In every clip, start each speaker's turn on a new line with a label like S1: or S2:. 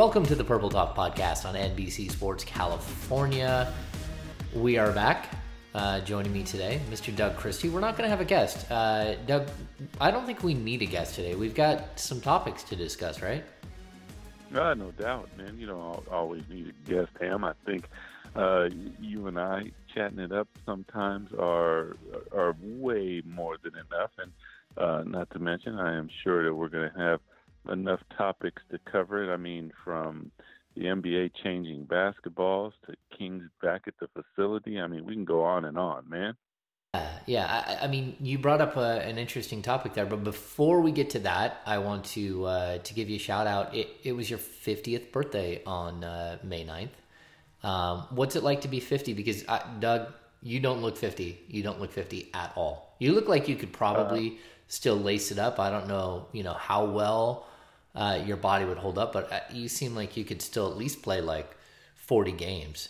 S1: Welcome to the Purple Talk podcast on NBC Sports California. We are back. Uh, joining me today, Mr. Doug Christie. We're not going to have a guest. Uh, Doug, I don't think we need a guest today. We've got some topics to discuss, right?
S2: Uh, no doubt, man. You don't always need a guest, Ham. I think uh, you and I chatting it up sometimes are are way more than enough, and uh, not to mention, I am sure that we're going to have enough topics to cover it. I mean, from the NBA changing basketballs to Kings back at the facility. I mean, we can go on and on, man.
S1: Uh, yeah, I, I mean, you brought up a, an interesting topic there, but before we get to that, I want to uh, to give you a shout out. It, it was your 50th birthday on uh, May 9th. Um, what's it like to be 50? Because uh, Doug, you don't look 50. You don't look 50 at all. You look like you could probably still lace it up. I don't know, you know, how well uh, your body would hold up, but uh, you seem like you could still at least play like 40 games.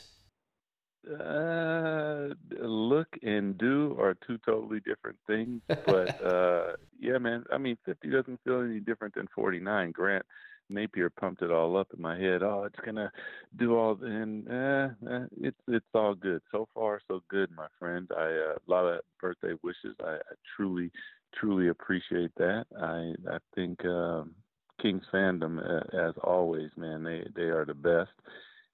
S2: Uh, look and do are two totally different things. But uh, yeah, man. I mean, 50 doesn't feel any different than 49. Grant Napear pumped it all up in my head. Oh, it's gonna do all, and eh, eh, it's it's all good so far. So good, my friend. I uh, a lot of birthday wishes. I, I truly, truly appreciate that. I I think um, Kings fandom, uh, as always, man. They they are the best.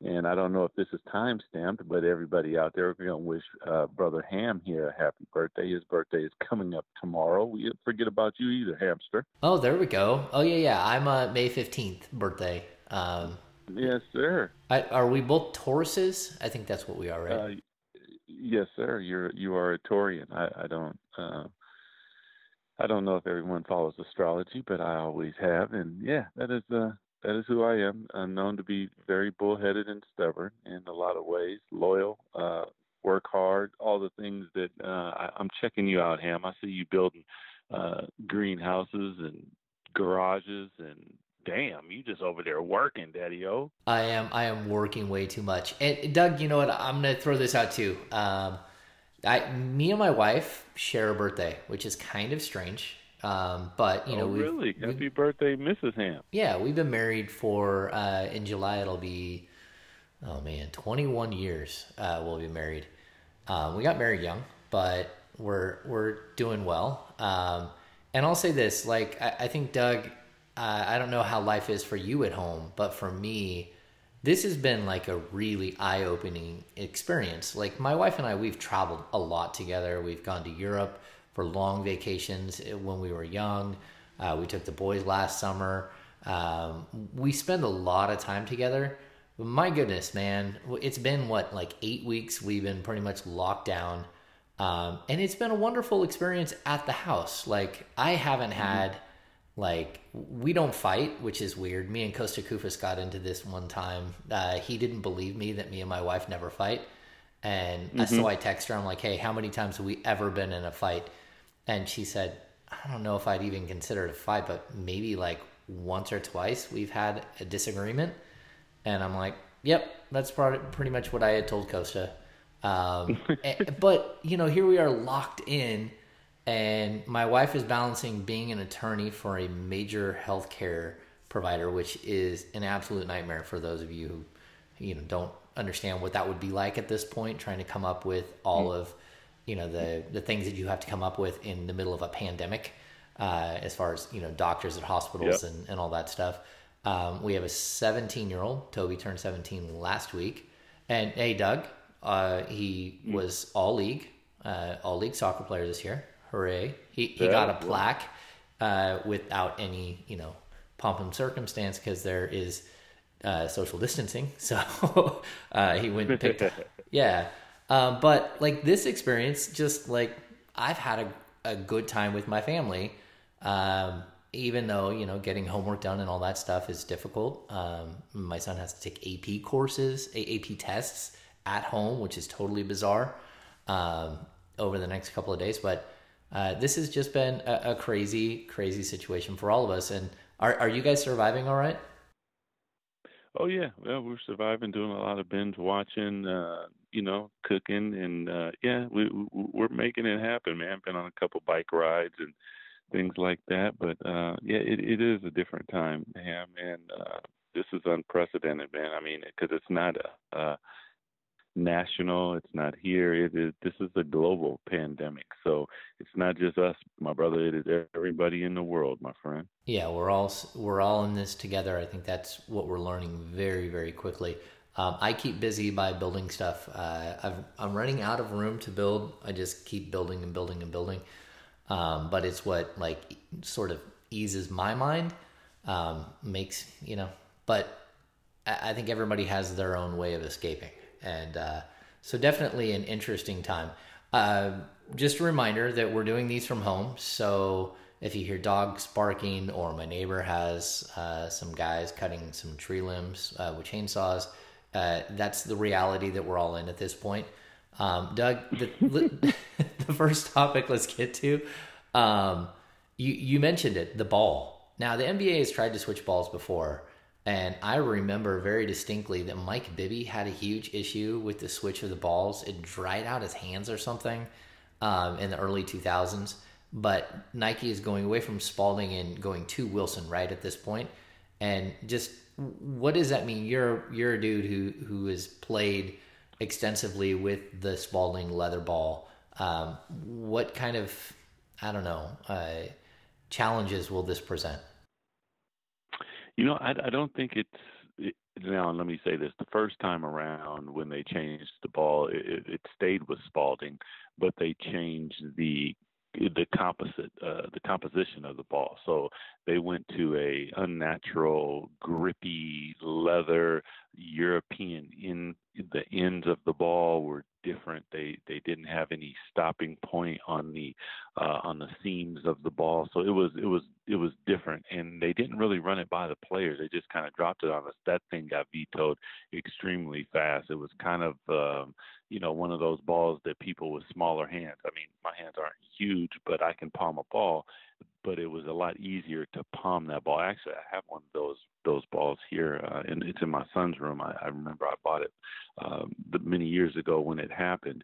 S2: And I don't know if this is time stamped, but everybody out there, we're going to wish uh, Brother Ham here a happy birthday. His birthday is coming up tomorrow. We forget about you either, Hamster.
S1: Oh, there we go. Oh, yeah, yeah. I'm a May 15th birthday. Um,
S2: Yes, sir.
S1: I, are we both Tauruses? I think that's what we are, right?
S2: Uh, yes, sir. You're you are a Taurian. I, I don't uh, I don't know if everyone follows astrology, but I always have, and yeah, that is uh, that is who I am. I'm known to be very bullheaded and stubborn in a lot of ways, loyal, uh, work hard, all the things that uh, I, I'm checking you out, Ham. I see you building uh, greenhouses and garages, and damn, you just over there working, Daddy O.
S1: I am. I am working way too much. And Doug, you know what? I'm gonna throw this out too. Um, I, me and my wife share a birthday, which is kind of strange. Um, but you know,
S2: oh,
S1: we've,
S2: really? Happy birthday, Mrs. Ham.
S1: yeah, we've been married for uh, in July. It'll be oh man, 21 years. Uh, we'll be married. Um, we got married young, but we're we're doing well. Um, and I'll say this: like I, I think Doug, uh, I don't know how life is for you at home, but for me, this has been like a really eye-opening experience. Like my wife and I, we've traveled a lot together. We've gone to Europe for long vacations when we were young. Uh, we took the boys last summer. Um, we spend a lot of time together. My goodness, man, it's been what like eight weeks. We've been pretty much locked down, um, and it's been a wonderful experience at the house. Like I haven't had like we don't fight, which is weird. Me and Kosta Koufos got into this one time. Uh, he didn't believe me that me and my wife never fight, And mm-hmm. so I text her. I'm like, "Hey, how many times have we ever been in a fight?" And she said, "I don't know if I'd even consider it a fight, but maybe like once or twice we've had a disagreement." And I'm like, "Yep, that's pretty much what I had told Kosta." Um, but you know, here we are locked in, and my wife is balancing being an attorney for a major healthcare provider, which is an absolute nightmare for those of you who you know don't understand what that would be like at this point, trying to come up with all mm. of you know the the things that you have to come up with in the middle of a pandemic, uh, as far as you know doctors at hospitals yep. and, and all that stuff. Um, we have a 17 year old. Toby turned 17 last week, and hey, Doug, uh, he mm. was all league, uh, all league soccer player this year. Hooray! He he yeah, got a plaque uh, without any you know pomp and circumstance because there is uh, social distancing. So uh, he went and picked, yeah. Um, but like this experience, just like I've had a, a good time with my family, um, even though you know getting homework done and all that stuff is difficult. Um, my son has to take AP courses, AP tests at home, which is totally bizarre. Um, over the next couple of days, but uh, this has just been a, a crazy, crazy situation for all of us. And are are you guys surviving all right?
S2: Oh yeah, well we're surviving, doing a lot of binge watching, uh, you know, cooking, and uh, yeah, we we're making it happen, man. Been on a couple bike rides and things like that, but uh, yeah, it it is a different time, man, and uh, this is unprecedented, man. I mean, because it's not a, a national. It's not here. It is. This is a global pandemic. So it's not just us, my brother. It is everybody in the world, my friend.
S1: Yeah, we're all we're all in this together. I think that's what we're learning very very quickly. Um, I keep busy by building stuff. Uh, i am running out of room to build. I just keep building and building and building. Um, but it's what like sort of eases my mind. Um, makes you know. But I, I think everybody has their own way of escaping and uh, so definitely an interesting time. Uh, just a reminder that we're doing these from home, so if you hear dogs barking or my neighbor has uh, some guys cutting some tree limbs uh, with chainsaws, uh, that's the reality that we're all in at this point. Um, Doug, the, the, first topic let's get to, um, you you mentioned it, the ball. Now the NBA has tried to switch balls before, and I remember very distinctly that Mike Bibby had a huge issue with the switch of the balls. It dried out his hands or something um, in the early 2000s. But Nike is going away from Spalding and going to Wilson right at this point. And just what does that mean? You're you're a dude who who has played extensively with the Spalding leather ball. Um, what kind of I don't know uh, challenges will this present?
S2: You know, I, I don't think it's it, now. Let me say this: the first time around when they changed the ball, it, it stayed with Spalding, but they changed the the composite, uh, the composition of the ball. So they went to a unnatural, grippy leather European. In the ends of the ball were different. They they didn't have any stopping point on the uh, on the seams of the ball. So it was it was it was different, didn't really run it by the players. They just kind of dropped it on us. That thing got vetoed extremely fast. It was kind of um, you know one of those balls that people with smaller hands. I mean, my hands aren't huge, but I can palm a ball. But it was a lot easier to palm that ball. Actually, I have one of those those balls here, uh, and it's in my son's room. I, I remember I bought it um, many years ago when it happened,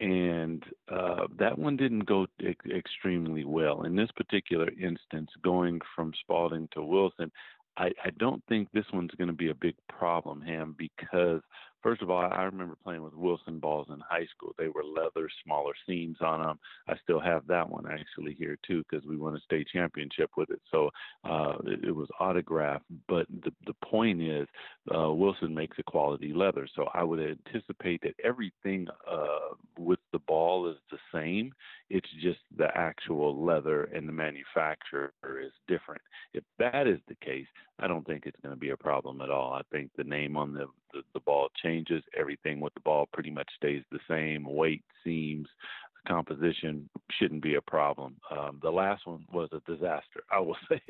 S2: and uh, that one didn't go ex- extremely well. In this particular instance, going from Spalding to Wilson, I, I don't think this one's going to be a big problem, Ham, because First of all, I remember playing with Wilson balls in high school. They were leather, smaller seams on them. I still have that one actually here too because we won a state championship with it. So uh, it, it was autographed. But the the point is, uh, Wilson makes a quality leather. So I would anticipate that everything uh, with the ball is the same. It's just the actual leather and the manufacturer is different. If that is the case, I don't think it's going to be a problem at all. I think the name on the, the, the ball changes. Everything with the ball pretty much stays the same. Weight, seams, composition shouldn't be a problem. Um, the last one was a disaster. I will say,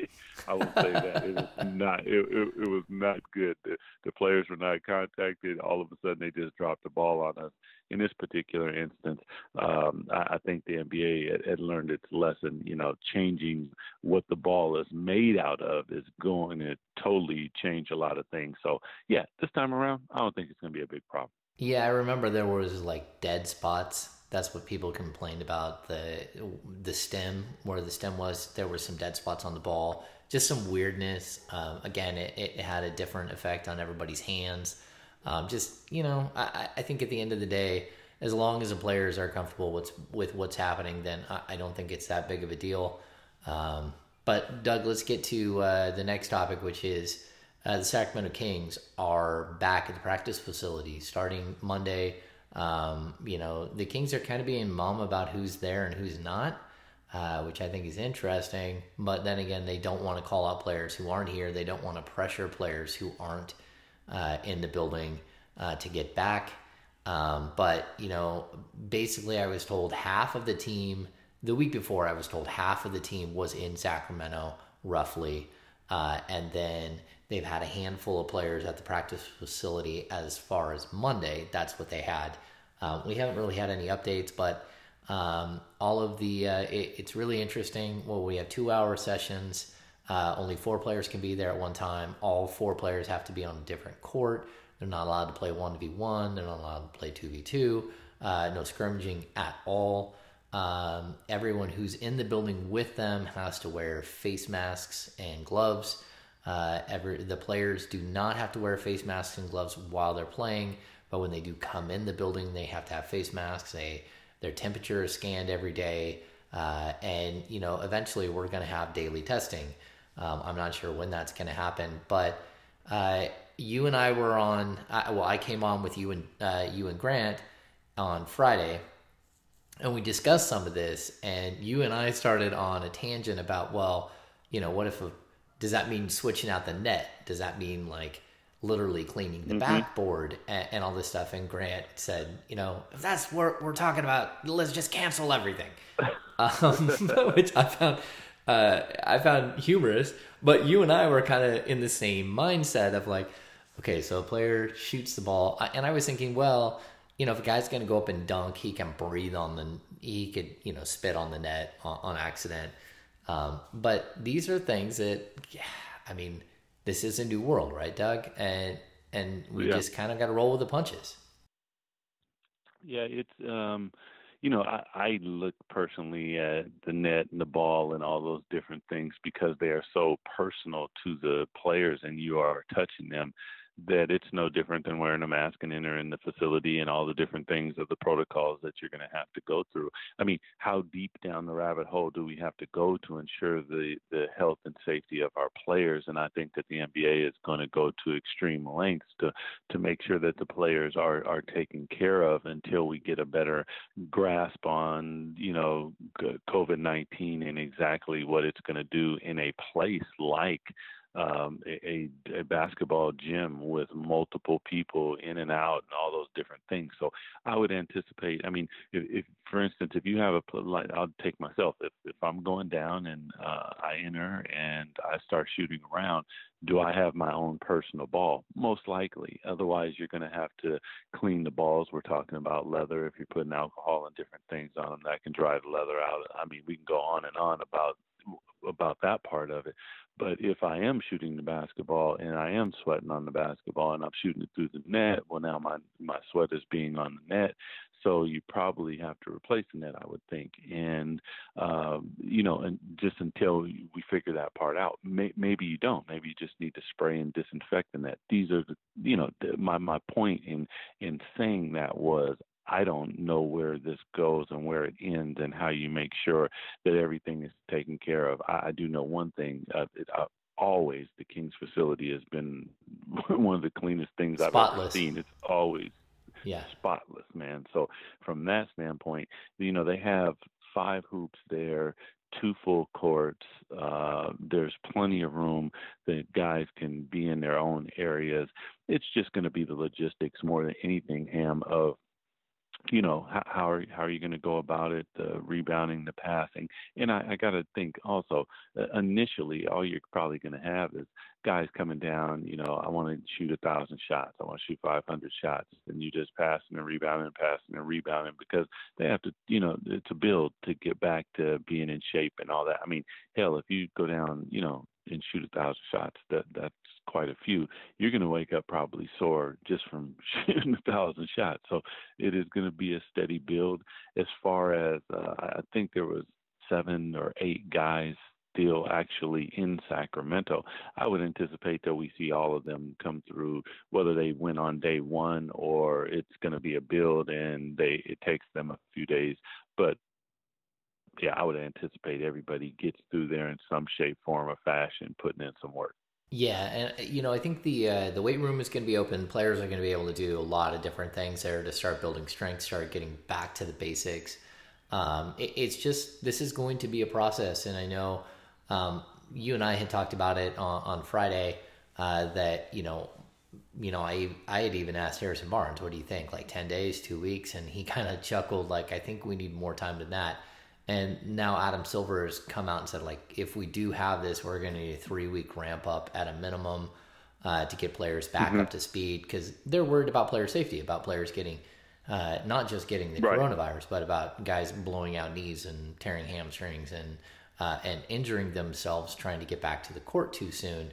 S2: I will say that it was not. It, it, it was not good. The, the players were not contacted. All of a sudden, they just dropped the ball on us. In this particular instance, um, I, I think the NBA had, had learned its lesson. You know, changing what the ball is made out of is going to totally change a lot of things. So, yeah, this time around, I don't think it's going to be a big problem.
S1: Yeah, I remember there was like dead spots. That's what people complained about the the stem where the stem was. There were some dead spots on the ball, just some weirdness. Um, again, it, it had a different effect on everybody's hands. Um, just you know, I, I think at the end of the day, as long as the players are comfortable with with what's happening, then I, I don't think it's that big of a deal. Um, but Doug, let's get to uh, the next topic, which is uh, the Sacramento Kings are back at the practice facility starting Monday. Um, you know, the Kings are kind of being mum about who's there and who's not, uh, which I think is interesting. But then again, they don't want to call out players who aren't here. They don't want to pressure players who aren't uh, in the building uh, to get back. Um, but, you know, basically, I was told half of the team, the week before, I was told half of the team was in Sacramento, roughly. Uh, and then they've had a handful of players at the practice facility as far as Monday. That's what they had. Uh, we haven't really had any updates, but um, all of the uh, it, it's really interesting. Well, we have two hour sessions. Uh, only four players can be there at one time. All four players have to be on a different court. They're not allowed to play one v one. They're not allowed to play two v two. Uh, no scrimmaging at all. Um, everyone who's in the building with them has to wear face masks and gloves. Uh, every, the players do not have to wear face masks and gloves while they're playing, but when they do come in the building, they have to have face masks. They their temperature is scanned every day, uh, and you know eventually we're going to have daily testing. Um, I'm not sure when that's going to happen, but uh, you and I were on. well, I came on with you and uh, you and Grant on Friday and we discussed some of this and you and i started on a tangent about well you know what if a, does that mean switching out the net? Does that mean like literally cleaning the mm-hmm. backboard and, and, all this stuff? And grant said you know if that's what we're talking about let's just cancel everything. Um, which i found uh, i found humorous. But you and i were kind of in the same mindset of like okay so a player shoots the ball. And i was thinking well you know, if a guy's going to go up and dunk, he can breathe on the, he could, you know, spit on the net on, on accident. Um, but these are things that, yeah, I mean, this is a new world, right, Doug? And and we yeah. just kind of got to roll with the punches.
S2: Yeah, it's um, you know, I, I look personally at the net and the ball and all those different things because they are so personal to the players, and you are touching them that it's no different than wearing a mask and entering the facility and all the different things of the protocols that you're going to have to go through. I mean, how deep down the rabbit hole do we have to go to ensure the the health and safety of our players? And I think that the NBA is going to go to extreme lengths to to make sure that the players are are taken care of until we get a better grasp on you know COVID-19 and exactly what it's going to do in a place like um, a, a basketball gym with multiple people in and out and all those different things. So I would anticipate. I mean, if, if for instance, if you have a like, I'll take myself. If if I'm going down and uh, I enter and I start shooting around, do I have my own personal ball? Most likely. Otherwise, you're going to have to clean the balls. We're talking about leather. If you're putting alcohol and different things on them, that can dry the leather out. I mean, we can go on and on about about that part of it. But if I am shooting the basketball and I am sweating on the basketball and I'm shooting it through the net, well now my my sweat is being on the net. So you probably have to replace the net, I would think, and um, you know, and just until we figure that part out, may, maybe you don't. Maybe you just need to spray and disinfect the net. These are the, you know, the, my my point in in saying that was I don't know where this goes and where it ends and how you make sure that everything is taken care of. I, I do know one thing. Uh, it, uh, always, the Kings facility has been one of the cleanest things spotless. I've ever seen. It's always
S1: yeah.
S2: spotless, man. So from that standpoint, you know, they have five hoops there, two full courts. Uh, there's plenty of room that guys can be in their own areas. It's just going to be the logistics more than anything, Ham, of you know how how are, how are you going to go about it uh, rebounding the passing? And i, I got to think also uh, initially all you're probably going to have is guys coming down you know i want to shoot a thousand shots. I want to shoot 500 shots. And you just passing and rebounding and passing and rebounding because they have to you know to build to get back to being in shape and all that. I mean hell if you go down you know and shoot a thousand shots that that's quite a few, you're going to wake up probably sore just from shooting a thousand shots. So it is going to be a steady build. As far as uh, I think there was seven or eight guys still actually in Sacramento. I would anticipate that we see all of them come through, whether they win on day one or it's going to be a build and they it takes them a few days. But yeah, I would anticipate everybody gets through there in some shape, form, or fashion, putting in some work.
S1: Yeah, and you know, I think the uh, the weight room is going to be open. Players are going to be able to do a lot of different things there to start building strength, start getting back to the basics. Um, it, it's just this is going to be a process, and I know um, you and I had talked about it on, on Friday. Uh, that you know, you know, I I had even asked Harrison Barnes, "What do you think? Like ten days, two weeks?" And he kind of chuckled, like, "I think we need more time than that." And now Adam Silver has come out and said, like, if we do have this, we're going to need a three week ramp up at a minimum uh, to get players back mm-hmm. up to speed because they're worried about player safety, about players getting uh, not just getting the right. coronavirus, but about guys blowing out knees and tearing hamstrings and uh, and injuring themselves trying to get back to the court too soon.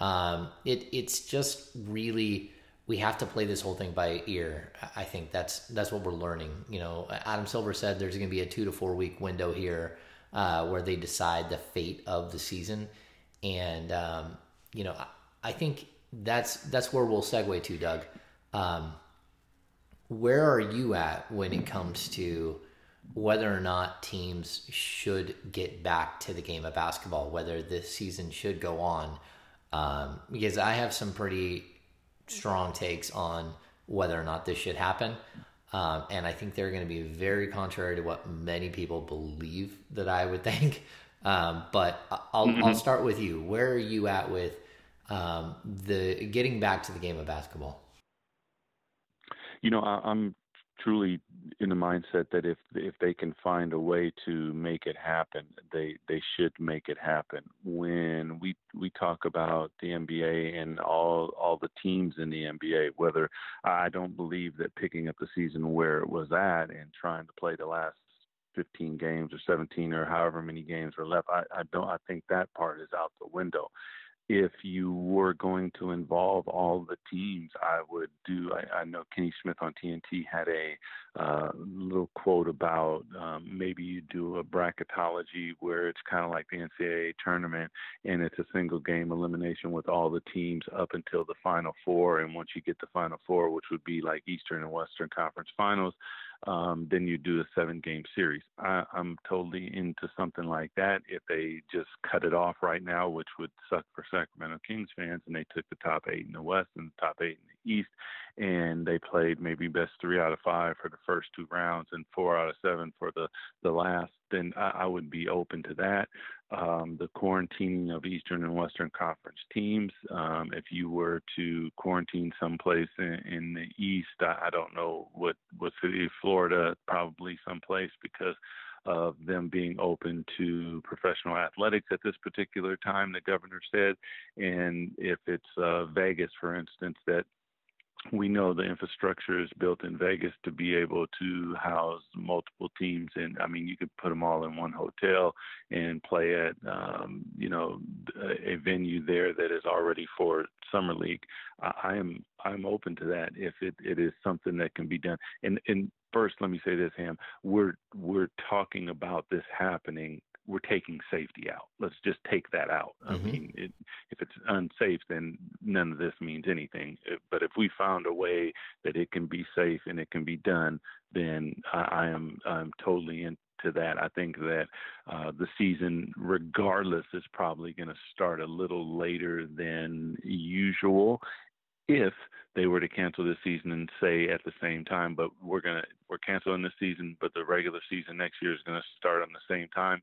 S1: Um, it it's just really we have to play this whole thing by ear. I think that's that's what we're learning. You know, Adam Silver said there's going to be a two to four week window here uh, where they decide the fate of the season, and um, you know, I, I, think that's that's where we'll segue to, Doug. Um, where are you at when it comes to whether or not teams should get back to the game of basketball, whether this season should go on? Um, because I have some pretty strong takes on whether or not this should happen. Um, and I think they're going to be very contrary to what many people believe that I would think. Um, but I'll, mm-hmm. I'll start with you. Where are you at with um, the getting back to the game of basketball?
S2: You know, I, I'm truly in the mindset that if if they can find a way to make it happen, they they should make it happen. When we we talk about the NBA and all all the teams in the NBA, whether I don't believe that picking up the season where it was at and trying to play the last 15 games or 17 or however many games are left, I, I don't I think that part is out the window if you were going to involve all the teams, I would do. I, I know Kenny Smith on TNT had a uh, little quote about um, maybe you do a bracketology where it's kind of like the NCAA tournament and it's a single game elimination with all the teams up until the final four. And once you get the final four, which would be like Eastern and Western Conference finals, um, then you do a seven game series. I, I'm totally into something like that. If they just cut it off right now, which would suck for Sacramento Kings fans, and they took the top eight in the West and the top eight in the East, and they played maybe best three out of five for the first two rounds and four out of seven for the the last, then I, I would be open to that. Um, the quarantining of Eastern and Western Conference teams. Um, if you were to quarantine someplace in, in the East, I, I don't know what what city, Florida, probably someplace because of them being open to professional athletics at this particular time, the governor said. And if it's uh, Vegas, for instance, that we know the infrastructure is built in Vegas to be able to house multiple teams, and I mean you could put them all in one hotel and play at um, you know a venue there that is already for summer league. I, I am I'm open to that if it, it is something that can be done. And and first, let me say this, Ham, we're we're talking about this happening we're taking safety out. Let's just take that out. Mm-hmm. I mean, it, if it's unsafe, then none of this means anything. But if we found a way that it can be safe and it can be done, then I, I am I'm totally into that. I think that uh, the season, regardless, is probably going to start a little later than usual if they were to cancel this season and say at the same time, but we're gonna we're canceling this season, but the regular season next year is going to start on the same time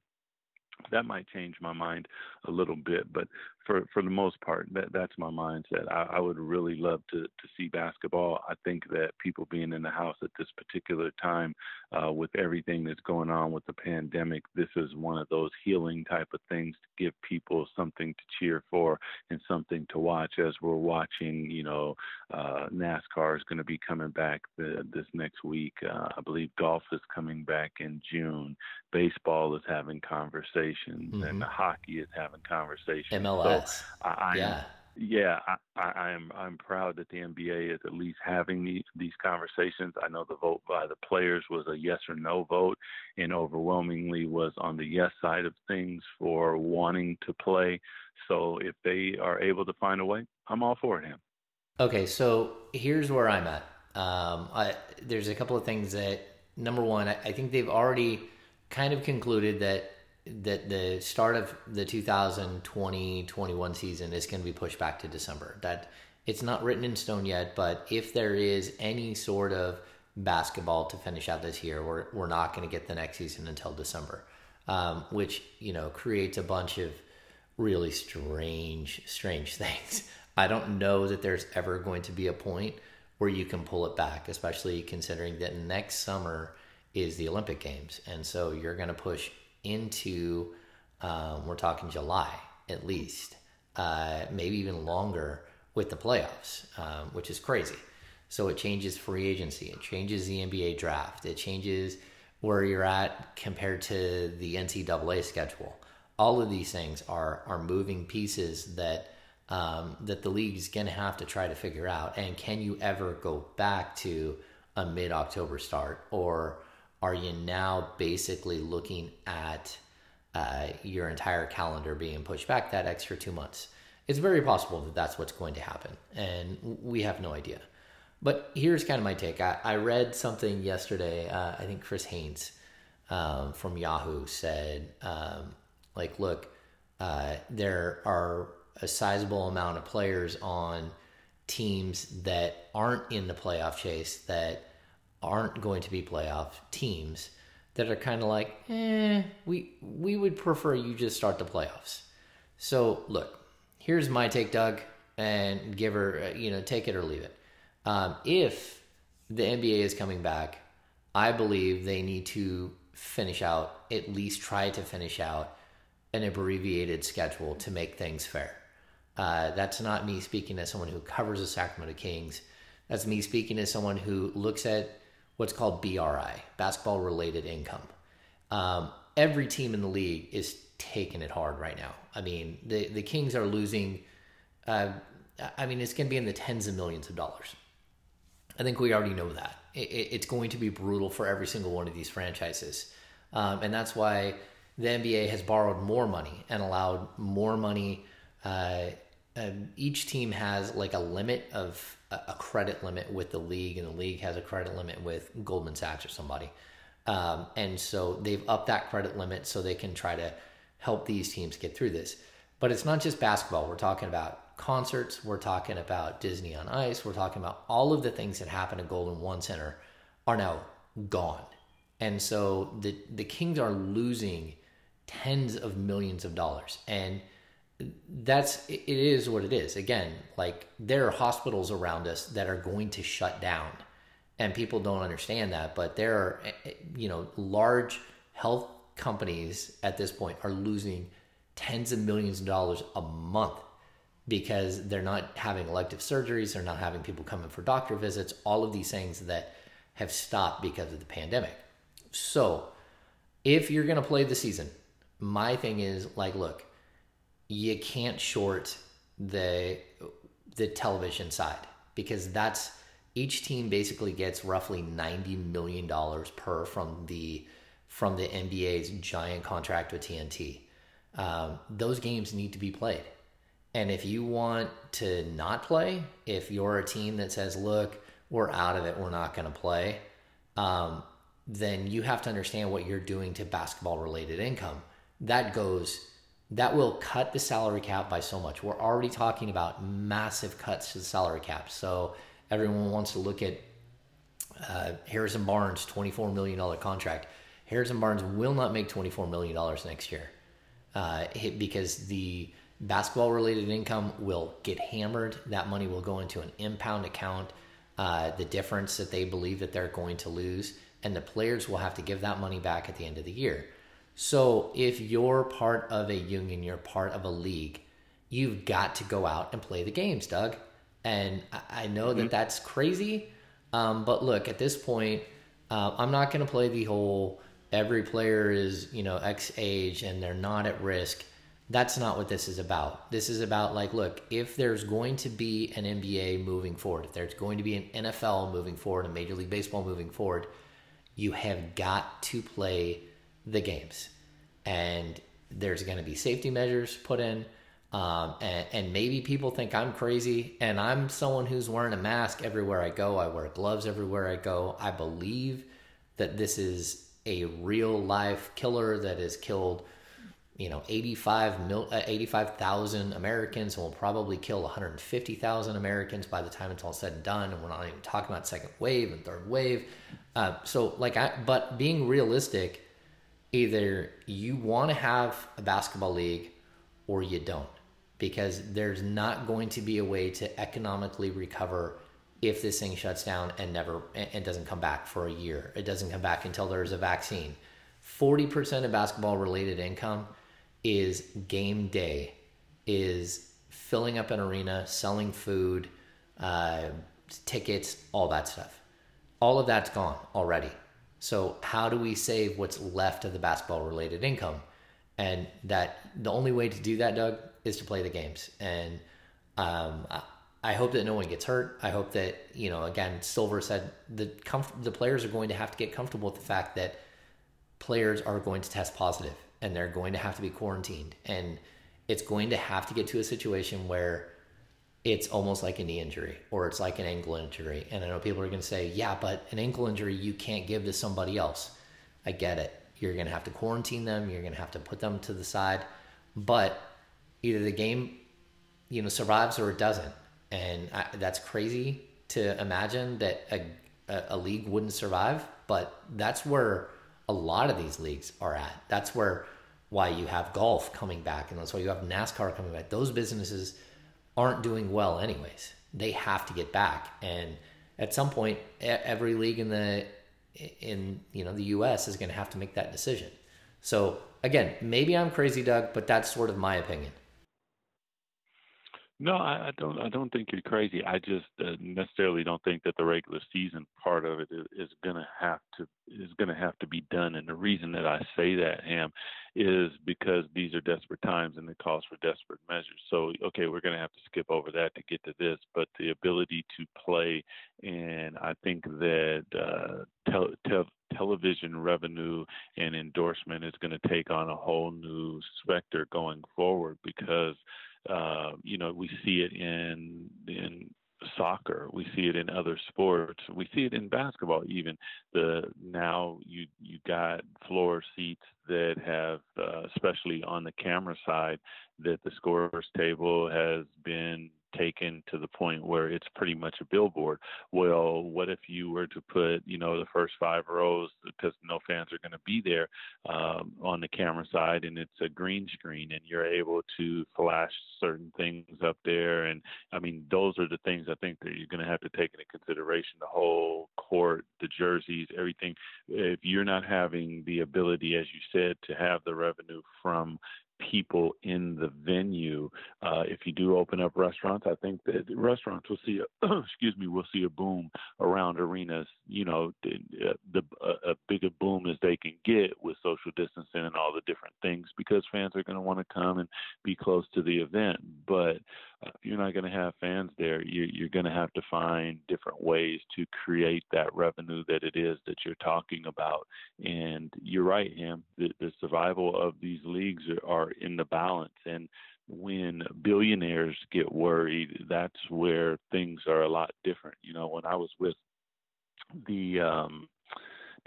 S2: that might change my mind a little bit. But for for the most part, that that's my mindset. I, I would really love to to see basketball. I think that people being in the house at this particular time, uh, with everything that's going on with the pandemic, this is one of those healing type of things to give people something to cheer for and something to watch. As we're watching, you know, uh, NASCAR is going to be coming back the, this next week. Uh, I believe golf is coming back in June. Baseball is having conversations, mm-hmm. and hockey is having conversations.
S1: MLS.
S2: So I, I
S1: yeah.
S2: Yeah, I, I am. I'm proud that the NBA is at least having these these conversations. I know the vote by the players was a yes or no vote, and overwhelmingly was on the yes side of things for wanting to play. So if they are able to find a way, I'm all for it. Him.
S1: Okay, so here's where I'm at. Um, I, there's a couple of things that number one, I, I think they've already kind of concluded that that the start of the 2020-21 season is going to be pushed back to December. That it's not written in stone yet, but if there is any sort of basketball to finish out this year, we're we're not going to get the next season until December, um, which you know creates a bunch of really strange strange things. I don't know that there's ever going to be a point where you can pull it back, especially considering that next summer is the Olympic Games, and so you're going to push into um, we're talking July at least, uh, maybe even longer with the playoffs, um, which is crazy. So it changes free agency, it changes the NBA draft, it changes where you're at compared to the NCAA schedule. All of these things are are moving pieces that um, that the league's going to have to try to figure out. And can you ever go back to a mid October start or are you now basically looking at uh, your entire calendar being pushed back that extra two months? It's very possible that that's what's going to happen, and we have no idea. But here's kind of my take. I, I read something yesterday. Uh, I think Chris Haynes um, from Yahoo said, um, like, look, uh, there are a sizable amount of players on teams that aren't in the playoff chase that aren't going to be playoff teams that are kind of like, eh, we we would prefer you just start the playoffs. So look, here's my take, Doug, and give her, uh, you know, take it or leave it. Um, if the NBA is coming back, I believe they need to finish out, at least try to finish out an abbreviated schedule to make things fair. Uh, that's not me speaking as someone who covers the Sacramento Kings. That's me speaking as someone who looks at what's called BRI, basketball related income. Um, every team in the league is taking it hard right now. I mean, the the Kings are losing. Uh, I mean, it's going to be in the tens of millions of dollars. I think we already know that it, it's going to be brutal for every single one of these franchises, um, and that's why the NBA has borrowed more money and allowed more money. Uh, um, each team has like a limit of a credit limit with the league, and the league has a credit limit with Goldman Sachs or somebody. Um, and so they've upped that credit limit so they can try to help these teams get through this. But it's not just basketball. We're talking about concerts. We're talking about Disney on Ice. We're talking about all of the things that happen at Golden One Center are now gone. And so the the Kings are losing tens of millions of dollars. And that's it is what it is. Again like there are hospitals around us that are going to shut down and people don't understand that but there are eh, eh, you know large health companies at this point are losing tens of millions of dollars a month because they're not having elective surgeries they're not having people coming for doctor visits all of these things that have stopped because of the pandemic. So if you're going to play the season my thing is like look you can't short the the television side because that's each team basically gets roughly 90 million dollars per from the from the NBA's giant contract with TNT. Um, those games need to be played. And if you want to not play, if you're a team that says, look, we're out of it, we're not going to play, um, then you have to understand what you're doing to basketball related income. That goes that will cut the salary cap by so much. We're already talking about massive cuts to the salary cap. So everyone wants to look at uh, Harrison Barnes' $24 million contract. Harrison Barnes will not make $24 million next year uh, because the Basketball related income will get hammered. That money will go into an impound account. Uh, the difference that they believe that they're going to lose, and the players will have to give that money back at the end of the year. So if you're part of a union, you're part of a league, you've got to go out and play the games, Doug. And I know mm-hmm. that that's crazy, um, but look, at this point, uh, I'm not going to play the whole every player is you know X age and they're not at risk. That's not what this is about. This is about like, look, if there's going to be an NBA moving forward, if there's going to be an NFL moving forward, a Major League Baseball moving forward, you have got to play the games, and there's going to be safety measures put in. Um, and, and, maybe people think I'm crazy, and I'm someone who's wearing a mask everywhere I go. I wear gloves everywhere I go. I believe that this is a real life killer that has killed, you know, 85 mil, uh, 85,000 Americans and will probably kill 150,000 Americans by the time it's all said and done. And we're not even talking about second wave and third wave. Uh, so, like, I, but being realistic, either you want to have a basketball league or you don't because there's not going to be a way to economically recover if this thing shuts down and never and doesn't come back for a year. It doesn't come back until there's a vaccine. 40% of basketball related income is game day, is filling up an arena, selling food, uh, tickets, all that stuff. All of that's gone already. So, how do we save what's left of the basketball related income? And that the only way to do that, Doug, is to play the games. And um, I hope that no one gets hurt. I hope that you know. Again, Silver said the comf- the players are going to have to get comfortable with the fact that players are going to test positive and they're going to have to be quarantined, and it's going to have to get to a situation where it's almost like a knee injury or it's like an ankle injury. And I know people are going to say, "Yeah, but an ankle injury you can't give to somebody else." I get it. You're going to have to quarantine them. You're going to have to put them to the side, but either the game, you know, survives or it doesn't. And I, that's crazy to imagine that a, a, a league wouldn't survive, but that's where a lot of these leagues are at. That's where why you have golf coming back, and that's why you have NASCAR coming back. Those businesses aren't doing well, anyways. They have to get back, and at some point, every league in the in you know the U.S. is going to have to make that decision. So again, maybe I'm crazy, Doug, but that's sort of my opinion.
S2: No, I, I don't. I don't think you're crazy. I just uh, necessarily don't think that the regular season part of it is, is going to have to is going to have to be done. And the reason that I say that, Ham, is because these are desperate times and it calls for desperate measures. So, okay, we're going to have to skip over that to get to this. But the ability to play, and I think that uh, tel- tel- television revenue and endorsement is going to take on a whole new specter going forward because uh, you know, we see it in in soccer. We see it in other sports. We see it in basketball. Even the now you you got floor seats that have, uh, especially on the camera side, that the scorers table has been taken to the point where it's pretty much a billboard. Well, what if you were to put, you know, the first five rows because no fans are going to be there um, on the camera side, and it's a green screen, and you're able to flash certain things up there. And I mean, those are the things I think that you're going to have to take into consideration. The whole court, the jerseys, everything. If you're not having the ability, as you said, to have the revenue from people in the venue. Uh, if you do open up restaurants, I think that restaurants will see a excuse me will see a boom around arenas. You know, the, the a bigger boom as they can get with social distancing and all the different things because fans are going to want to come and be close to the event. But uh, if you're not going to have fans there, you, you're going to have to find different ways to create that revenue that it is that you're talking about. And you're right, Ham. The, the survival of these leagues are, are in the balance. And when billionaires get worried, that's where things are a lot different. You know, when I was with the um,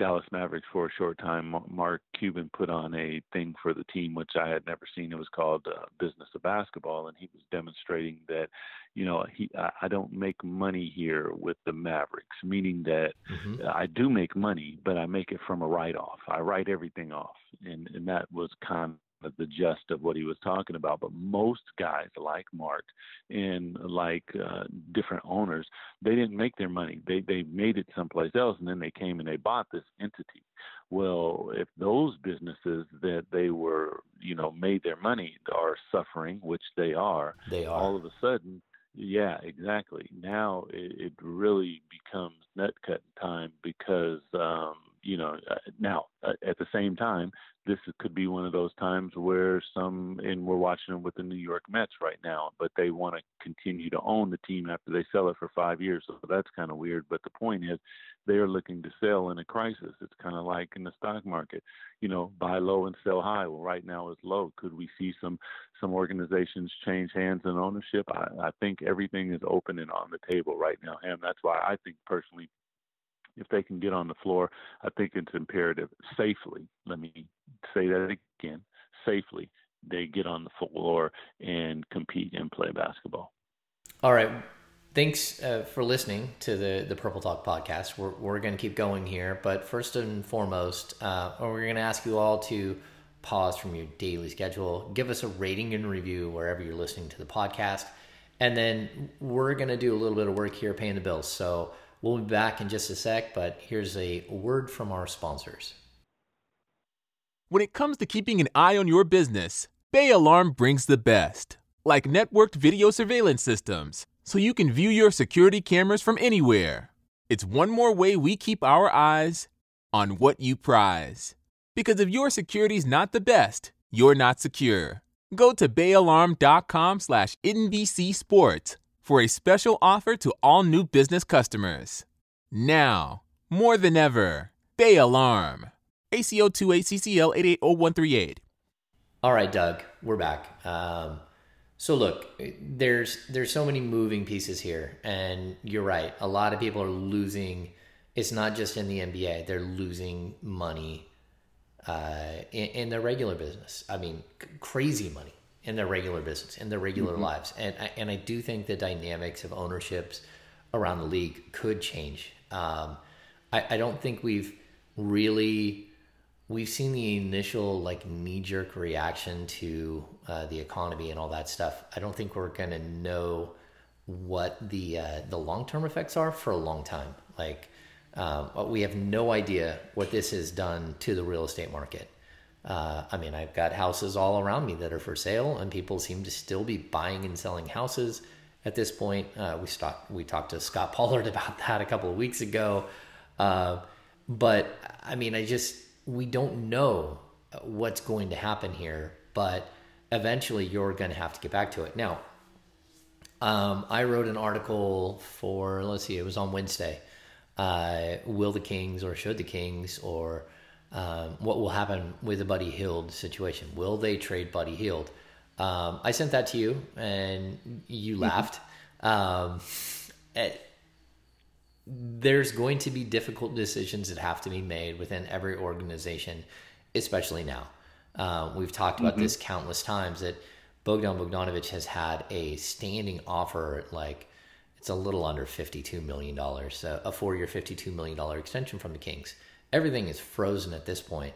S2: Dallas Mavericks for a short time. Mark Cuban put on a thing for the team, which I had never seen. It was called uh, Business of Basketball, and he was demonstrating that, you know, he I don't make money here with the Mavericks, meaning that mm-hmm. I do make money, but I make it from a write-off. I write everything off, and and that was kind the gist of what he was talking about. But most guys like Mark and like uh, different owners, they didn't make their money. They they made it someplace else, and then they came and they bought this entity. Well, if those businesses that they were, you know, made their money are suffering, which they are,
S1: they are
S2: all of a sudden yeah, exactly. Now it, it really becomes nut cutting time because um, you know uh, now uh, at the same time this could be one of those times where some, and we're watching them with the New York Mets right now, but they want to continue to own the team after they sell it for five years. So that's kind of weird. But the point is, they are looking to sell in a crisis. It's kind of like in the stock market, you know, buy low and sell high. Well, right now it's low. Could we see some some organizations change hands and ownership? I, I think everything is open and on the table right now, and that's why I think personally if they can get on the floor, I think it's imperative safely. Let me say that again safely. They get on the floor and compete and play basketball.
S1: All right. Thanks uh, for listening to the, the Purple Talk podcast. We're, we're going to keep going here, but first and foremost, uh, we're going to ask you all to pause from your daily schedule, give us a rating and review wherever you're listening to the podcast, and then we're going to do a little bit of work here paying the bills. So We'll be back in just a sec, but here's a word from our sponsors.
S3: When it comes to keeping an eye on your business, Bay Alarm brings the best, like networked video surveillance systems, so you can view your security cameras from anywhere. It's one more way we keep our eyes on what you prize. Because if your security's not the best, you're not secure. Go to bayalarm.com slash NBC Sports for a special offer to all new business customers. Now, more than ever, Bay Alarm. ACO2 ACCL 880138.
S1: All right, Doug, we're back. Um, so look, there's there's so many moving pieces here, and you're right. A lot of people are losing. It's not just in the NBA; they're losing money uh, in, in, their regular business. I mean, c- crazy money in their regular business, in their regular mm-hmm. lives. And I, and I do think the dynamics of ownerships around the league could change. Um, I, I don't think we've really we've seen the initial like knee jerk reaction to uh, the economy and all that stuff. I don't think we're gonna know what the uh, the long term effects are for a long time. Like um, we have no idea what this has done to the real estate market. Uh, I mean, I've got houses all around me that are for sale, and people seem to still be buying and selling houses at this point. Uh, we talked we talked to Scott Pollard about that a couple of weeks ago, uh, but I mean, I just we don't know what's going to happen here, but eventually you're going to have to get back to it. Now, um, I wrote an article for let's see, it was on Wednesday. Uh, will the Kings or should the Kings or um, what will happen with the Buddy Hield situation. Will they trade Buddy Hield? Um, I sent that to you, and you mm-hmm. laughed. Um, at, eh, there's going to be difficult decisions that have to be made within every organization, especially now. Uh, we've talked about mm-hmm. this countless times that Bogdan Bogdanovic has had a standing offer like it's a little under $52 million, a four year, $52 million extension from the Kings everything is frozen at this point.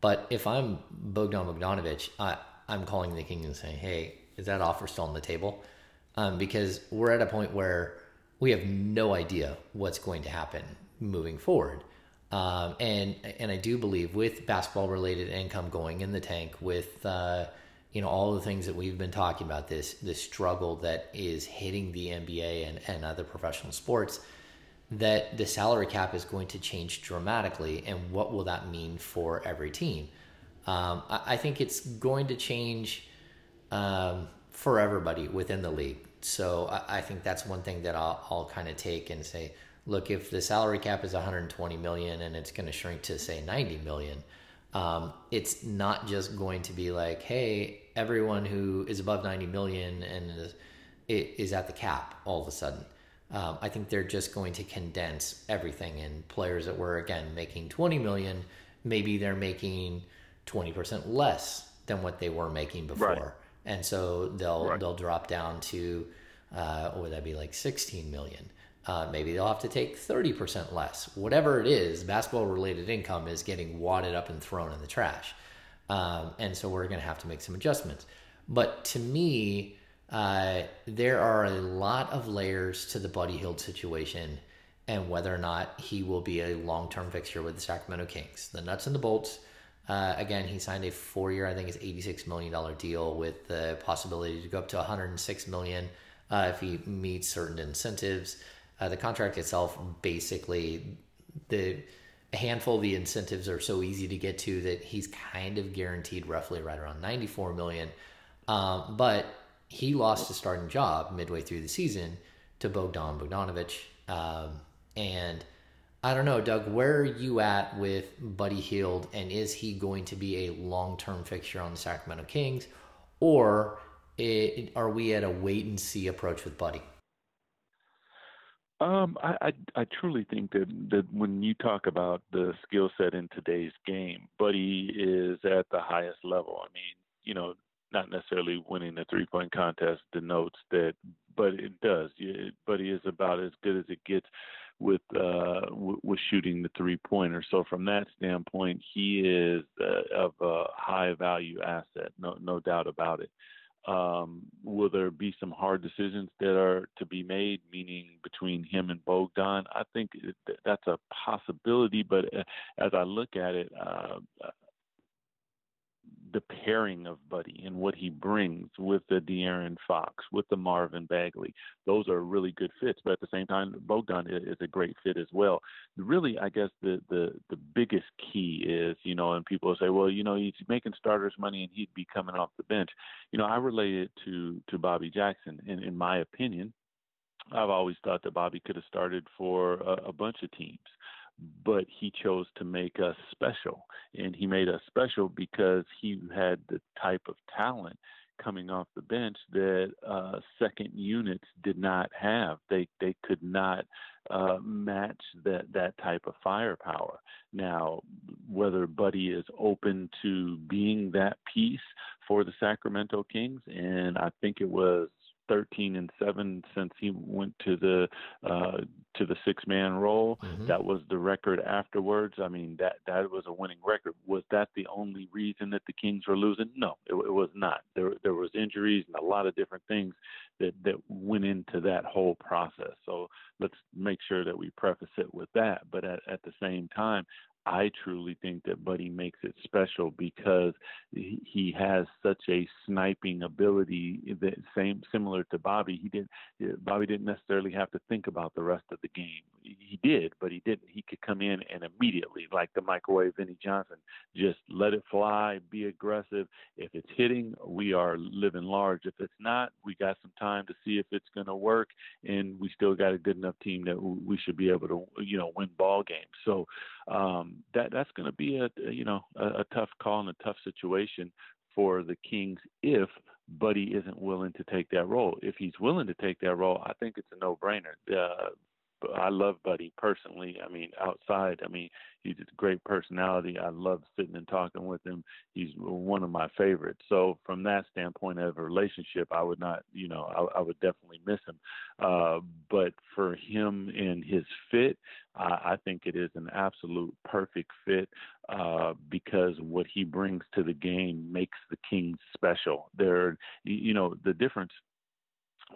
S1: But if I'm Bogdan Bogdanovic, I, I'm calling the king and saying, hey, is that offer still on the table? Um, because we're at a point where we have no idea what's going to happen moving forward. Um, and and I do believe with basketball related income going in the tank, with uh, you know all the things that we've been talking about, this this struggle that is hitting the NBA and, and other professional sports, that the salary cap is going to change dramatically, and what will that mean for every team? Um, I, I, think it's going to change um, for everybody within the league. So I, I think that's one thing that I'll, I'll kind of take and say, look, if the salary cap is 120 million and it's going to shrink to say 90 million, um, it's not just going to be like, hey, everyone who is above 90 million and is, is at the cap all of a sudden. Um, I think they're just going to condense everything. And players that were again making 20 million, maybe they're making 20% less than what they were making before, right. and so they'll right. they'll drop down to uh, what would that be like 16 million. Uh, maybe they'll have to take 30% less. Whatever it is, basketball related income is getting wadded up and thrown in the trash. Um, and so we're going to have to make some adjustments. But to me, uh, there are a lot of layers to the Buddy Hield situation and whether or not he will be a long term fixture with the Sacramento Kings. The nuts and the bolts. Uh, again, he signed a four year, I think it's $86 million deal with the possibility to go up to 106 million uh, if he meets certain incentives. Uh, the contract itself, basically, the a handful of the incentives are so easy to get to that he's kind of guaranteed roughly right around 94 million. Um, but he lost his starting job midway through the season to Bogdan Bogdanovic. Um, and I don't know, Doug, where are you at with Buddy Hield? And is he going to be a long term fixture on the Sacramento Kings? Or it, are we at a wait and see approach with Buddy?
S2: Um, I, I I truly think that that when you talk about the skill set in today's game, Buddy is at the highest level. I mean, you know, not necessarily winning the three point contest denotes that, but it does. But he is about as good as it gets with uh w- with shooting the three pointer. So from that standpoint, he is uh, of a high value asset, no no doubt about it. Um, will there be some hard decisions that are to be made, meaning between him and Bogdan? I think that's a possibility, but uh, as I look at it, uh, the pairing of Buddy and what he brings with the De'Aaron Fox, with the Marvin Bagley, those are really good fits. But at the same time, Bogdan is a great fit as well. Really, I guess the the the biggest key is, you know, and people say, well, you know, he's making starters money and he'd be coming off the bench. You know, I relate it to to Bobby Jackson, and in my opinion, I've always thought that Bobby could have started for a, a bunch of teams but he chose to make us special. And he made us special because he had the type of talent coming off the bench that uh, second units did not have. They they could not uh, match that that type of firepower. Now, whether Buddy is open to being that piece for the Sacramento Kings, and I think it was 13 and 7 since he went to the uh, to the six man role. Mm-hmm. That was the record afterwards. I mean that that was a winning record. Was that the only reason that the Kings were losing? No, it, it was not. There there was injuries and a lot of different things that that went into that whole process. So let's make sure that we preface it with that. But at, at the same time, I truly think that Buddy makes it special because he has such a sniping ability that same similar to Bobby. He didn't Bobby didn't necessarily have to think about the rest of the game. He did, but he didn't. He could come in and immediately, like the microwave Vinnie Johnson, just let it fly, be aggressive. If it's hitting, we are living large. If it's not, we got some time to see if it's going to work, and we still got a good enough team that we should be able to, you know, win ball games. So um, that that's going to be a, you know a, a tough call and a tough situation for the Kings if Buddy isn't willing to take that role. If he's willing to take that role, I think it's a no-brainer. Uh, I love Buddy personally. I mean, outside, I mean, he's a great personality. I love sitting and talking with him. He's one of my favorites. So from that standpoint of a relationship, I would not, you know, I, I would definitely miss him. Uh, but for him and his fit, I, I think it is an absolute perfect fit uh, because what he brings to the game makes the Kings special. There, you know, the difference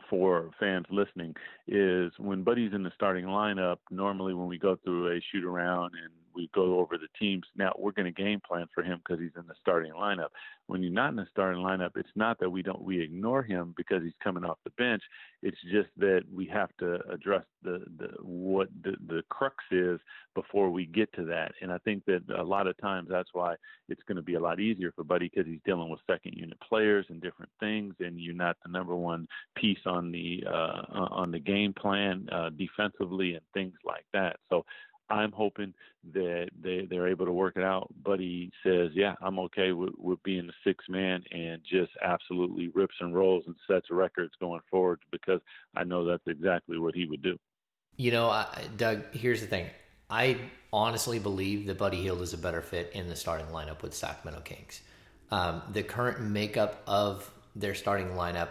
S2: for fans listening is when Buddy's in the starting lineup, normally when we go through a shoot around and we go over the teams. Now we're going to game plan for him because he's in the starting lineup. When you're not in the starting lineup, it's not that we don't we ignore him because he's coming off the bench. It's just that we have to address the the what the, the crux is before we get to that. And I think that a lot of times that's why it's going to be a lot easier for Buddy because he's dealing with second unit players and different things, and you're not the number one piece on the uh, on the game plan uh, defensively and things like that. So I'm hoping that they they're able to work it out. But he says, yeah, I'm okay with, with being the six man and just absolutely rips and rolls and sets records going forward because I know that's exactly what he would do.
S1: You know, I, Doug, here's the thing. I honestly believe that Buddy Hield is a better fit in the starting lineup with Sacramento Kings. Um, the current makeup of their starting lineup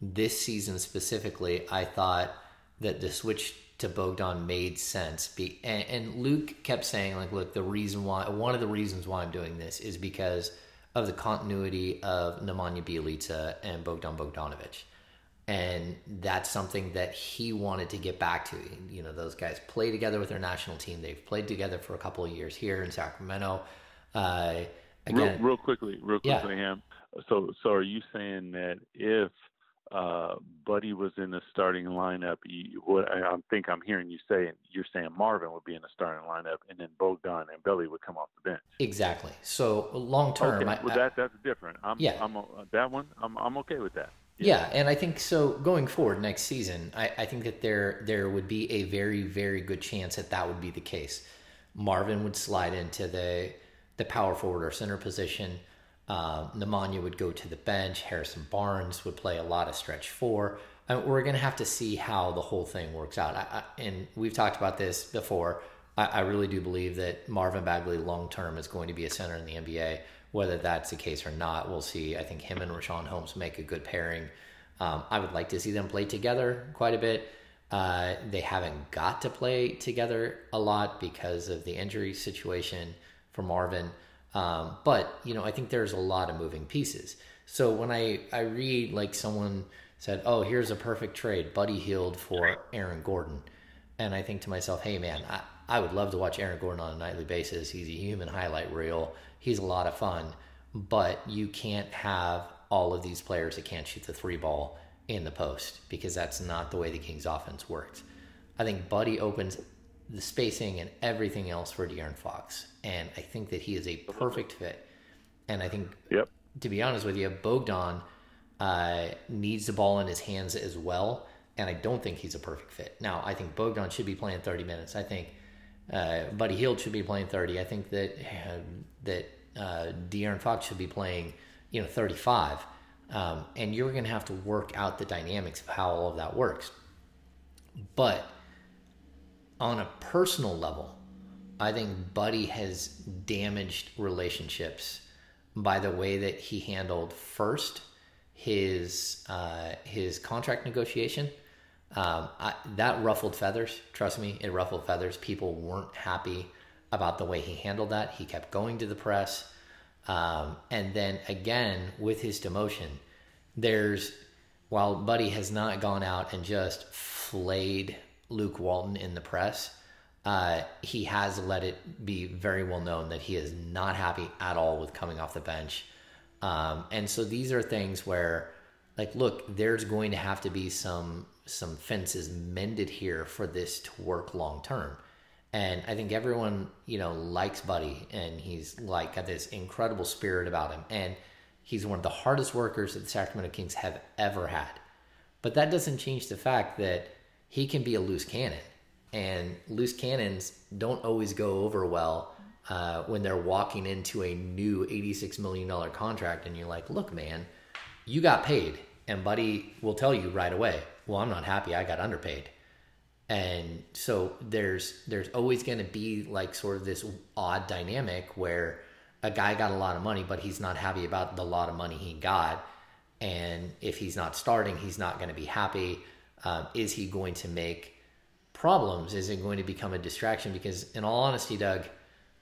S1: this season specifically, I thought that the switch to Bogdan made sense. Be, and, and, Luke kept saying, like, look, the reason why, one of the reasons why I'm doing this is because of the continuity of Nemanja Bjelica and Bogdan Bogdanovic. And that's something that he wanted to get back to. You know, those guys play together with their national team. They've played together for a couple of years here in Sacramento. Uh, again,
S2: real, real quickly, real
S1: Yeah.
S2: quickly, Ham. So, so are you saying that if uh, Buddy was in the starting lineup, you, what I, I think I'm hearing you say, you're saying Marvin would be in the starting lineup, and then Bogdan and Belly would come off the bench.
S1: exactly. So long term,
S2: okay,
S1: I-
S2: well that that's different. I'm,
S1: Yeah.
S2: I'm uh, that one. I'm I'm okay with that.
S1: Yeah, and I think so. Going forward next season, I, I think that there there would be a very very good chance that that would be the case. Marvin would slide into the the power forward or center position. Um, Nemanja would go to the bench. Harrison Barnes would play a lot of stretch four. And we're going to have to see how the whole thing works out. I, I, and we've talked about this before. I, I really do believe that Marvin Bagley long term is going to be a center in the NBA. Whether that's the case or not, we'll see. I think him and Richaun Holmes make a good pairing. Um, I would like to see them play together quite a bit. Uh, they haven't got to play together a lot because of the injury situation for Marvin. Um, but you know, I think there's a lot of moving pieces. So when I I read like someone said, "Oh, here's a perfect trade: Buddy Hield for Aaron Gordon," and I think to myself, "Hey, man, I, I would love to watch Aaron Gordon on a nightly basis. He's a human highlight reel. He's a lot of fun, but you can't have all of these players that can't shoot the three ball in the post because that's not the way the Kings offense works. I think Buddy opens the spacing and everything else for De'Aaron Fox. And I think that he is a perfect fit. And I think,
S2: Yep.
S1: to be honest with you, Bogdan uh, needs the ball in his hands as well. And I don't think he's a perfect fit. Now, I think Bogdan should be playing 30 minutes. I think uh, Buddy Hield should be playing 30. I think that uh, that uh, De'Aaron Fox should be playing, you know, 35. Um, and you're going to have to work out the dynamics of how all of that works. But on a personal level, I think Buddy has damaged relationships by the way that he handled first his uh, his contract negotiation. Um, I, that ruffled feathers. Trust me, it ruffled feathers. People weren't happy about the way he handled that. He kept going to the press, um, and then again with his demotion, there's while Buddy has not gone out and just flayed Luke Walton in the press, uh, he has let it be very well known that he is not happy at all with coming off the bench. Um, and so these are things where, like, look, there's going to have to be some some fences mended here for this to work long term. And I think everyone, you know, likes Buddy, and he's like got this incredible spirit about him, and he's one of the hardest workers that the Sacramento Kings have ever had. But that doesn't change the fact that he can be a loose cannon, and loose cannons don't always go over well uh, when they're walking into a new $86 million contract, and you're like, look, man, you got paid. And Buddy will tell you right away, well, I'm not happy. I got underpaid. And so there's there's always going to be like sort of this odd dynamic where a guy got a lot of money, but he's not happy about the lot of money he got. And if he's not starting, he's not going to be happy. Um, is he going to make problems? Is it going to become a distraction? Because, in all honesty, Doug,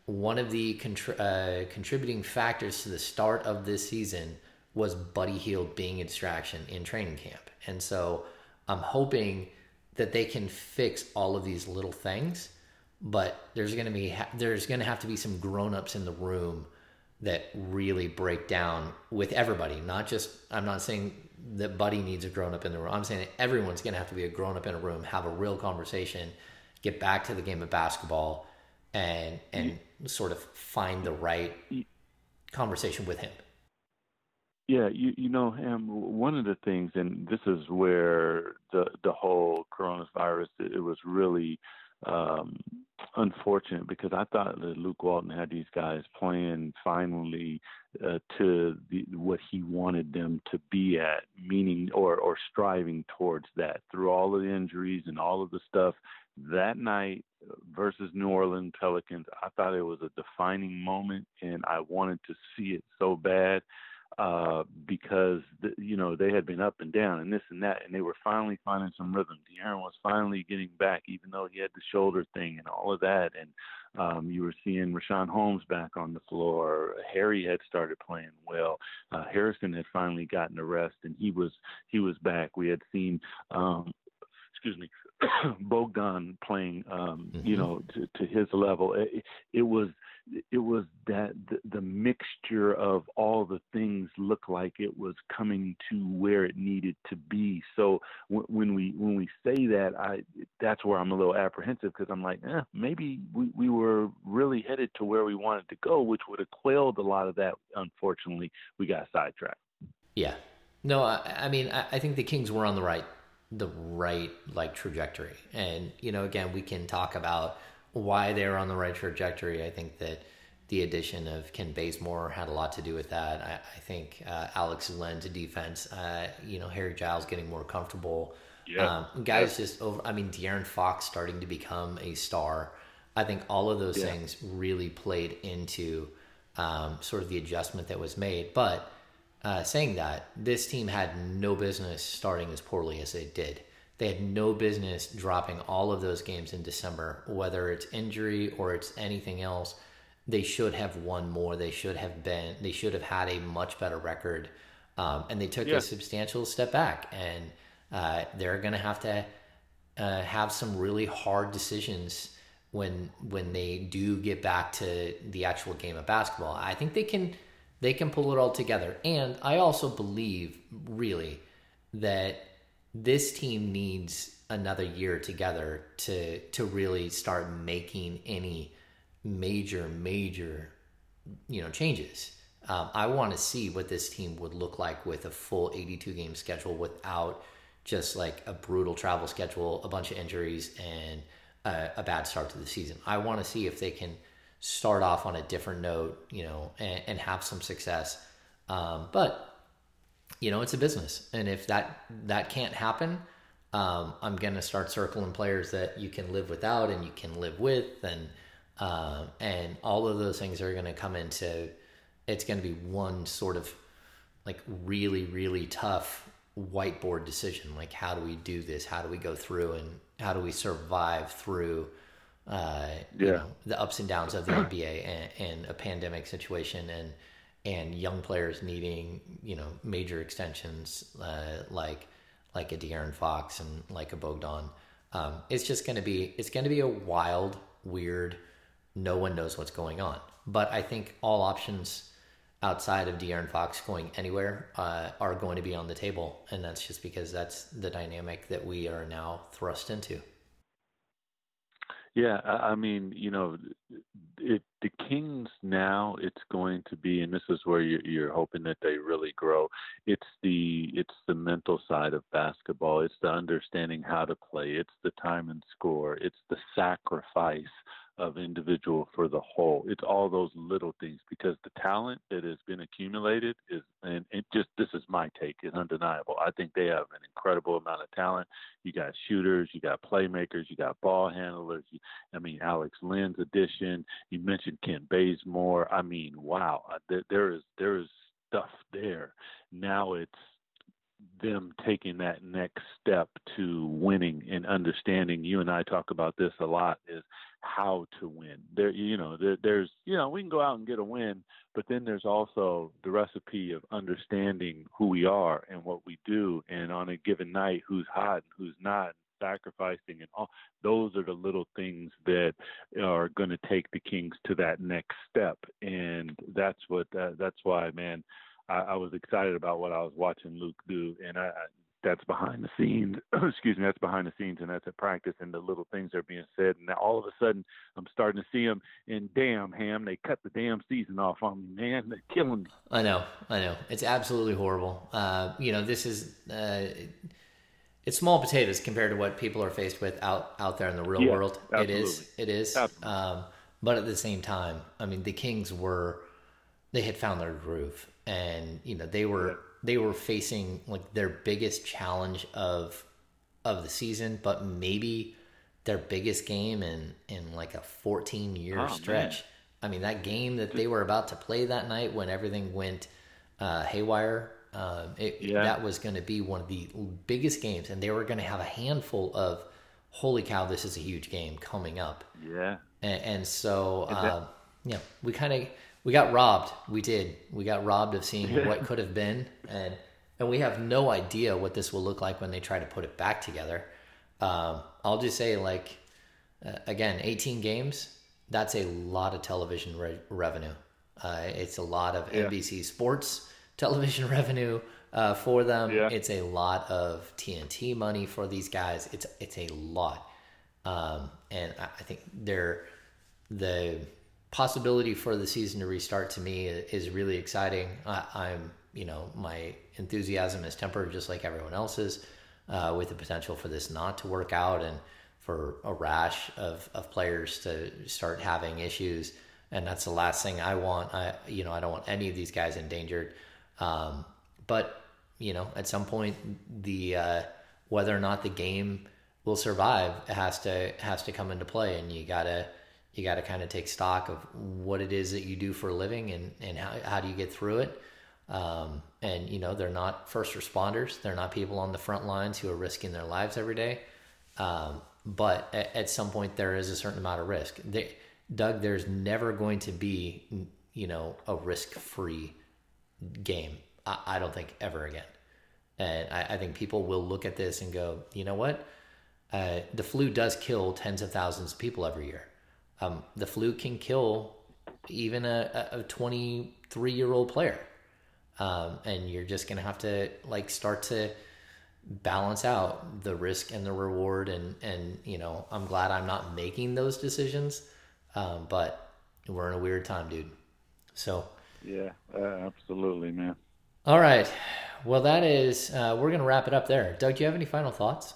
S1: one of the contr- uh, contributing factors to the start of this season was Buddy Hield being a distraction in training camp. And so I'm hoping that they can fix all of these little things, but there's going to be there's going to have to be some grown-ups in the room that really break down with everybody, not just I'm not saying that Buddy needs a grown up in the room. I'm saying everyone's going to have to be a grown up in a room, have a real conversation, get back to the game of basketball and and sort of find the right conversation with him.
S2: Yeah, you you know, Ham, one of the things, and this is where the the whole coronavirus it was really um, unfortunate because I thought that Luke Walton had these guys playing finally uh, to the, what he wanted them to be at, meaning or or striving towards that through all of the injuries and all of the stuff. That night versus New Orleans Pelicans, I thought it was a defining moment, and I wanted to see it so bad uh, because the, you know they had been up and down and this and that, and they were finally finding some rhythm. De'Aaron was finally getting back, even though he had the shoulder thing and all of that. And Um, you were seeing Richaun Holmes back on the floor. Harry had started playing well. Uh, Harrison had finally gotten a rest, and he was he was back. We had seen um, excuse me, Bogdan playing, um, mm-hmm. you know, to, to his level. It, it, was it was that the, mixture of all the things looked like it was coming to where it needed to be. So when we when we say that, I that's where I'm a little apprehensive because I'm like, eh, maybe we, we were really headed to where we wanted to go, which would have quelled a lot of that. Unfortunately, we got sidetracked.
S1: Yeah. No, I, I mean, I, I think the Kings were on the right the right like trajectory. And you know, again, we can talk about why they're on the right trajectory. I think that the addition of Kent Bazemore had a lot to do with that. I, I think uh, Alex Len to defense. Uh, you know, Harry Giles getting more comfortable. Yeah. Um, guys yeah. just over. I mean, De'Aaron Fox starting to become a star. I think all of those yeah. things really played into um, sort of the adjustment that was made. But uh, saying that, this team had no business starting as poorly as they did. They had no business dropping all of those games in December, whether it's injury or it's anything else. They should have won more. They should have been. They should have had a much better record, um, and they took yeah. a substantial step back. And uh, they're going to have to uh, have some really hard decisions when when they do get back to the actual game of basketball. I think they can they can pull it all together. And I also believe, really, that this team needs another year together to to really start making any major major you know changes. Um, I want to see what this team would look like with a full 82 game schedule without just like a brutal travel schedule, a bunch of injuries, and a, a bad start to the season. I want to see if they can start off on a different note, you know, and, and have some success. Um, but you know, it's a business, and if that that can't happen, um, I'm gonna start circling players that you can live without and you can live with, and uh, and all of those things are gonna come into. It's gonna be one sort of like really really tough whiteboard decision. Like, how do we do this? How do we go through and how do we survive through? uh, yeah. you know, the ups and downs of the NBA and, and, a pandemic situation and and young players needing you know major extensions uh, like like a De'Aaron Fox and like a Bogdan. Um, it's just going to be it's going to be a wild, weird. No one knows what's going on, but I think all options outside of De'Aaron Fox going anywhere uh, are going to be on the table, and that's just because that's the dynamic that we are now thrust into.
S2: Yeah, I mean, you know, it, the Kings now it's going to be, and this is where you're, you're hoping that they really grow. It's the it's the mental side of basketball. It's the understanding how to play. It's the time and score. It's the sacrifice of individual for the whole. It's all those little things because the talent that has been accumulated is, and it just this is my take, is undeniable. I think they have an incredible amount of talent. You got shooters, you got playmakers, you got ball handlers. You, I mean, Alex Len's addition. You mentioned Kent Bazemore. I mean, wow, uh, there, there is there is stuff there. Now it's them taking that next step to winning and understanding. You and I talk about this a lot. Is how to win. There, you know, there, there's, you know, we can go out and get a win, but then there's also the recipe of understanding who we are and what we do, and on a given night, who's hot and who's not, sacrificing, and all. Those are the little things that are going to take the Kings to that next step, and that's what. Uh, that's why, man. I, I was excited about what I was watching Luke do, and I, that's behind the scenes. excuse me, that's behind the scenes, and that's at practice, and the little things are being said. And now all of a sudden, I'm starting to see them. And damn, Ham, they cut the damn season off on me, man. They're killing me.
S1: I know, I know. It's absolutely horrible. Uh, you know, this is. Uh, it's small potatoes compared to what people are faced with out out there in the real
S2: yeah,
S1: world.
S2: Absolutely.
S1: It is. It is. Um, but at the same time, I mean, the Kings were they had found their groove, and you know they were they were facing like their biggest challenge of of the season, but maybe their biggest game in in like a 14 year oh, stretch. Man. I mean, that game that they were about to play that night when everything went uh, haywire, um, it, yeah. that was going to be one of the biggest games, and they were going to have a handful of holy cow, this is a huge game coming up.
S2: Yeah.
S1: and, and so uh, yeah, we kind of we got robbed. We did. We got robbed of seeing
S2: Yeah.
S1: what could have been, and and we have no idea what this will look like when they try to put it back together. Um, I'll just say, like, uh, again, 18 games. That's a lot of television re- revenue. Uh, it's a lot of
S2: Yeah.
S1: NBC Sports television revenue uh, for them.
S2: Yeah.
S1: It's a lot of TNT money for these guys. It's it's a lot, um, and I, I think they're the possibility for the season to restart to me is really exciting. I, I'm, you know, my enthusiasm is tempered just like everyone else's, uh, with the potential for this not to work out and for a rash of, of players to start having issues. And that's the last thing I want. I, you know, I don't want any of these guys endangered. Um, but you know, at some point, the uh, whether or not the game will survive has to has to come into play, and you gotta you gotta kind of take stock of what it is that you do for a living and and how how do you get through it. Um, and you know, they're not first responders; they're not people on the front lines who are risking their lives every day. Um, but at, at some point, there is a certain amount of risk. They, Doug, there's never going to be you know a risk free game. I, I don't think ever again. And I, I think people will look at this and go, you know what? Uh, the flu does kill tens of thousands of people every year. Um, the flu can kill even a, a 23 year old player. Um, and you're just going to have to like start to balance out the risk and the reward. And, and, you know, I'm glad I'm not making those decisions. Um, but we're in a weird time, dude. So,
S2: Yeah, uh, absolutely, man.
S1: all right. Well, that is, uh, we're going to wrap it up there. Doug, do you have any final thoughts?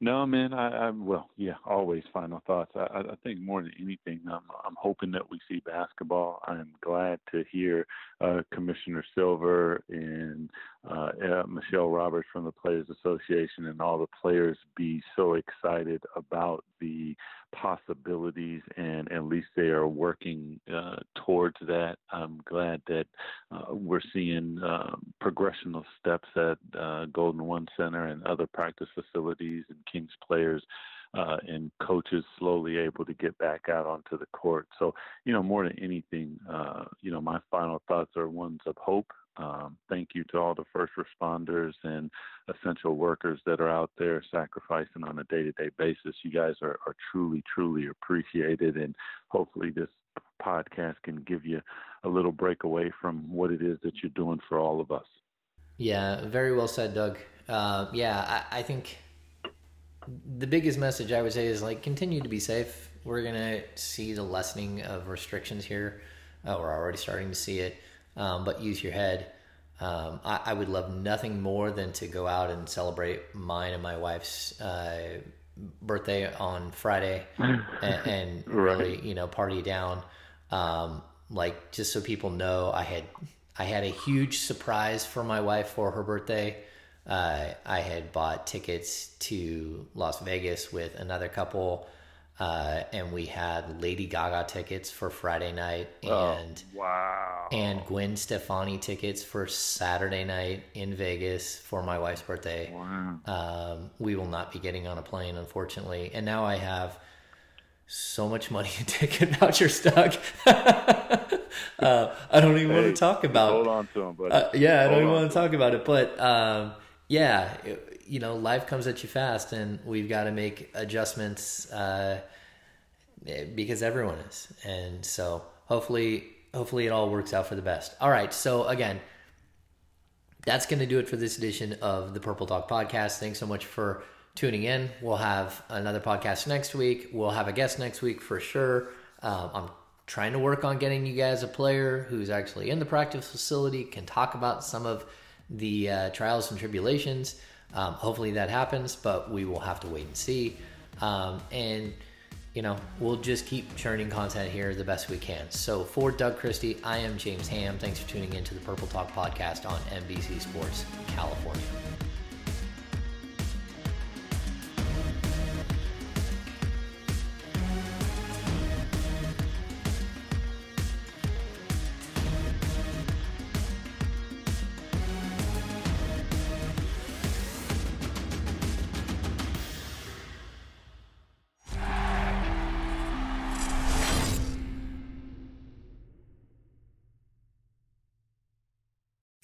S2: No, man. I, I well, yeah, always final thoughts. I, I think more than anything, I'm I'm hoping that we see basketball. I'm glad to hear uh, Commissioner Silver and uh, uh, Michelle Roberts from the Players Association and all the players be so excited about the possibilities, and at least they are working uh, towards that. I'm glad that uh, we're seeing uh, progressional steps at uh, Golden One Center and other practice facilities, and Kings players uh, and coaches slowly able to get back out onto the court. So, you know, more than anything, uh, you know, my final thoughts are ones of hope. Um, thank you to all the first responders and essential workers that are out there sacrificing on a day to day basis. You guys are, are truly, truly appreciated. And hopefully, this podcast can give you a little break away from what it is that you're doing for all of us.
S1: Yeah, very well said, Doug. Uh, yeah, I, I think the biggest message I would say is like continue to be safe. We're gonna see the lessening of restrictions here. Uh, we're already starting to see it, um, but use your head. Um, I, I would love nothing more than to go out and celebrate mine and my wife's uh, birthday on Friday, and, and really, you know, party down. Um, like just so people know, I had I had a huge surprise for my wife for her birthday. Uh, I had bought tickets to Las Vegas with another couple, uh, and we had Lady Gaga tickets for Friday night and
S2: wow.
S1: and Gwen Stefani tickets for Saturday night in Vegas for my wife's birthday.
S2: Wow.
S1: Um, we will not be getting on a plane, unfortunately. And now I have so much money in ticket vouchers, Doug. uh, I don't even want to talk about. It.
S2: Hold on to them, buddy.
S1: Uh, yeah, I don't even want to talk about it, but um, yeah, it- you know, life comes at you fast, and we've got to make adjustments uh, eh, because everyone is, and so hopefully, hopefully, it all works out for the best. All right, so again, that's going to do it for this edition of the Purple Talk podcast. Thanks so much for tuning in. We'll have another podcast next week. We'll have a guest next week for sure. Um, I'm trying to work on getting you guys a player who's actually in the practice facility, can talk about some of the uh, trials and tribulations. Um, hopefully that happens, but we will have to wait and see. Um, and you know, we'll just keep churning content here the best we can. So for Doug Christie, I am James Ham. Thanks for tuning in to the Purple Talk podcast on NBC Sports California.